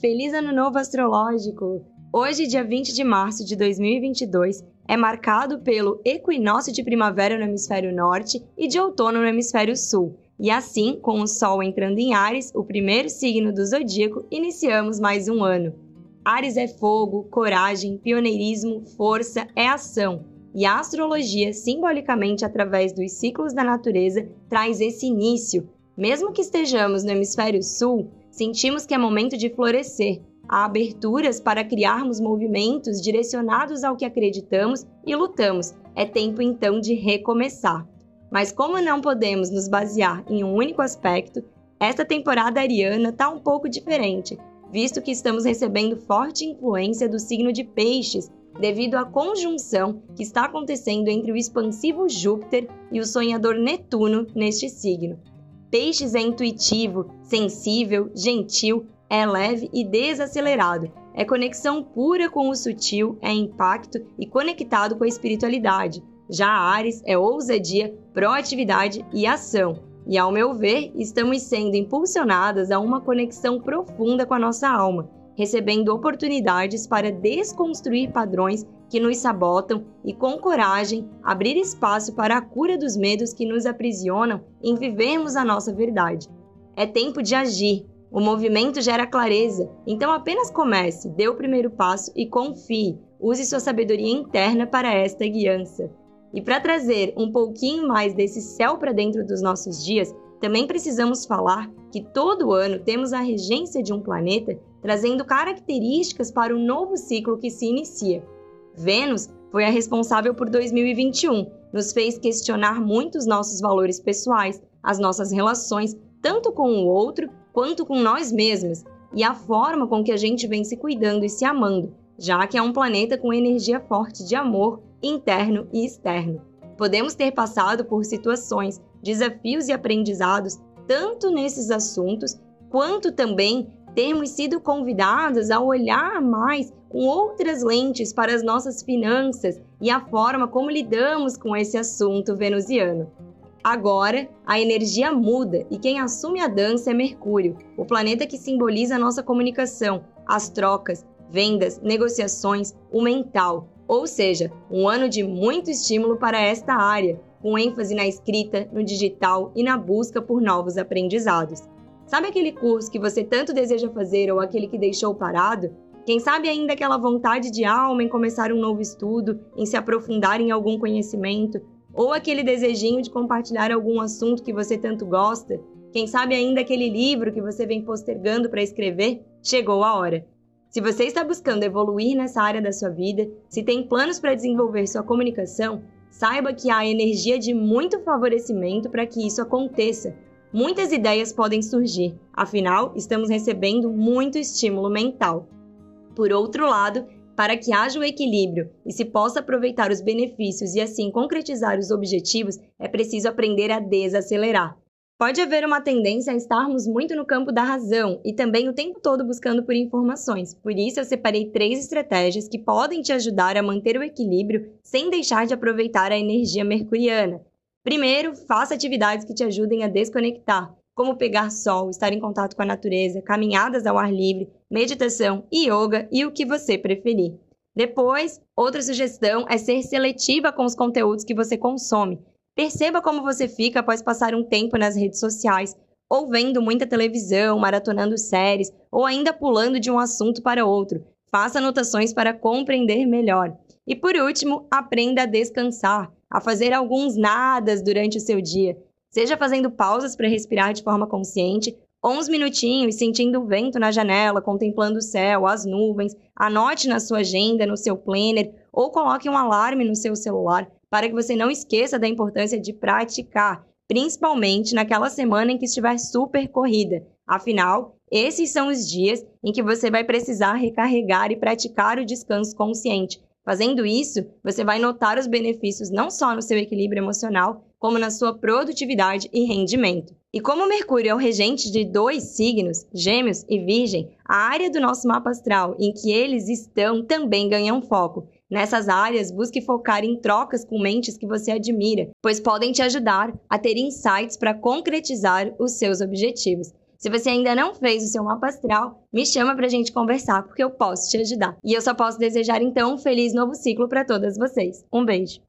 Feliz Ano Novo Astrológico! Hoje, dia 20 de março de 2022, é marcado pelo equinócio de primavera no hemisfério norte e de outono no hemisfério sul. E assim, com o Sol entrando em Ares, o primeiro signo do zodíaco, iniciamos mais um ano. Ares é fogo, coragem, pioneirismo, força, é ação. E a astrologia, simbolicamente através dos ciclos da natureza, traz esse início. Mesmo que estejamos no hemisfério sul, sentimos que é momento de florescer. Há aberturas para criarmos movimentos direcionados ao que acreditamos e lutamos. É tempo então de recomeçar. Mas como não podemos nos basear em um único aspecto, esta temporada ariana está um pouco diferente, visto que estamos recebendo forte influência do signo de Peixes, devido à conjunção que está acontecendo entre o expansivo Júpiter e o sonhador Netuno neste signo. Peixes é intuitivo, sensível, gentil, é leve e desacelerado. É conexão pura com o sutil, é impacto e conectado com a espiritualidade. Já Ares é ousadia, proatividade e ação. E ao meu ver, estamos sendo impulsionadas a uma conexão profunda com a nossa alma, recebendo oportunidades para desconstruir padrões que nos sabotam e, com coragem, abrir espaço para a cura dos medos que nos aprisionam em vivermos a nossa verdade. É tempo de agir. O movimento gera clareza, então apenas comece, dê o primeiro passo e confie. Use sua sabedoria interna para esta guiança. E para trazer um pouquinho mais desse céu para dentro dos nossos dias, também precisamos falar que todo ano temos a regência de um planeta trazendo características para o novo ciclo que se inicia. Vênus foi a responsável por 2021, nos fez questionar muito os nossos valores pessoais, as nossas relações, tanto com o outro quanto com nós mesmos, e a forma com que a gente vem se cuidando e se amando, já que é um planeta com energia forte de amor interno e externo. Podemos ter passado por situações, desafios e aprendizados tanto nesses assuntos, quanto também termos sido convidados a olhar mais com outras lentes para as nossas finanças e a forma como lidamos com esse assunto venusiano. Agora, a energia muda e quem assume a dança é Mercúrio, o planeta que simboliza a nossa comunicação, as trocas, vendas, negociações, o mental. Ou seja, um ano de muito estímulo para esta área, com ênfase na escrita, no digital e na busca por novos aprendizados. Sabe aquele curso que você tanto deseja fazer ou aquele que deixou parado? Quem sabe ainda aquela vontade de alma em começar um novo estudo, em se aprofundar em algum conhecimento, ou aquele desejinho de compartilhar algum assunto que você tanto gosta? Quem sabe ainda aquele livro que você vem postergando para escrever? Chegou a hora. Se você está buscando evoluir nessa área da sua vida, se tem planos para desenvolver sua comunicação, saiba que há energia de muito favorecimento para que isso aconteça muitas ideias podem surgir, afinal, estamos recebendo muito estímulo mental. Por outro lado, para que haja o equilíbrio e se possa aproveitar os benefícios e assim concretizar os objetivos, é preciso aprender a desacelerar. Pode haver uma tendência a estarmos muito no campo da razão e também o tempo todo buscando por informações. Por isso, eu separei três estratégias que podem te ajudar a manter o equilíbrio sem deixar de aproveitar a energia mercuriana. Primeiro, faça atividades que te ajudem a desconectar, como pegar sol, estar em contato com a natureza, caminhadas ao ar livre, meditação, yoga e o que você preferir. Depois, outra sugestão é ser seletiva com os conteúdos que você consome. Perceba como você fica após passar um tempo nas redes sociais, ou vendo muita televisão, maratonando séries, ou ainda pulando de um assunto para outro. Faça anotações para compreender melhor. E por último, aprenda a descansar a fazer alguns nadas durante o seu dia, seja fazendo pausas para respirar de forma consciente, ou uns minutinhos sentindo o vento na janela, contemplando o céu, as nuvens. Anote na sua agenda, no seu planner, ou coloque um alarme no seu celular para que você não esqueça da importância de praticar, principalmente naquela semana em que estiver super corrida. Afinal, esses são os dias em que você vai precisar recarregar e praticar o descanso consciente Fazendo isso, você vai notar os benefícios não só no seu equilíbrio emocional, como na sua produtividade e rendimento. E como Mercúrio é o regente de dois signos, Gêmeos e Virgem, a área do nosso mapa astral em que eles estão também ganha um foco. Nessas áreas, busque focar em trocas com mentes que você admira, pois podem te ajudar a ter insights para concretizar os seus objetivos. Se você ainda não fez o seu mapa astral, me chama pra gente conversar, porque eu posso te ajudar. E eu só posso desejar então um feliz novo ciclo para todas vocês. Um beijo!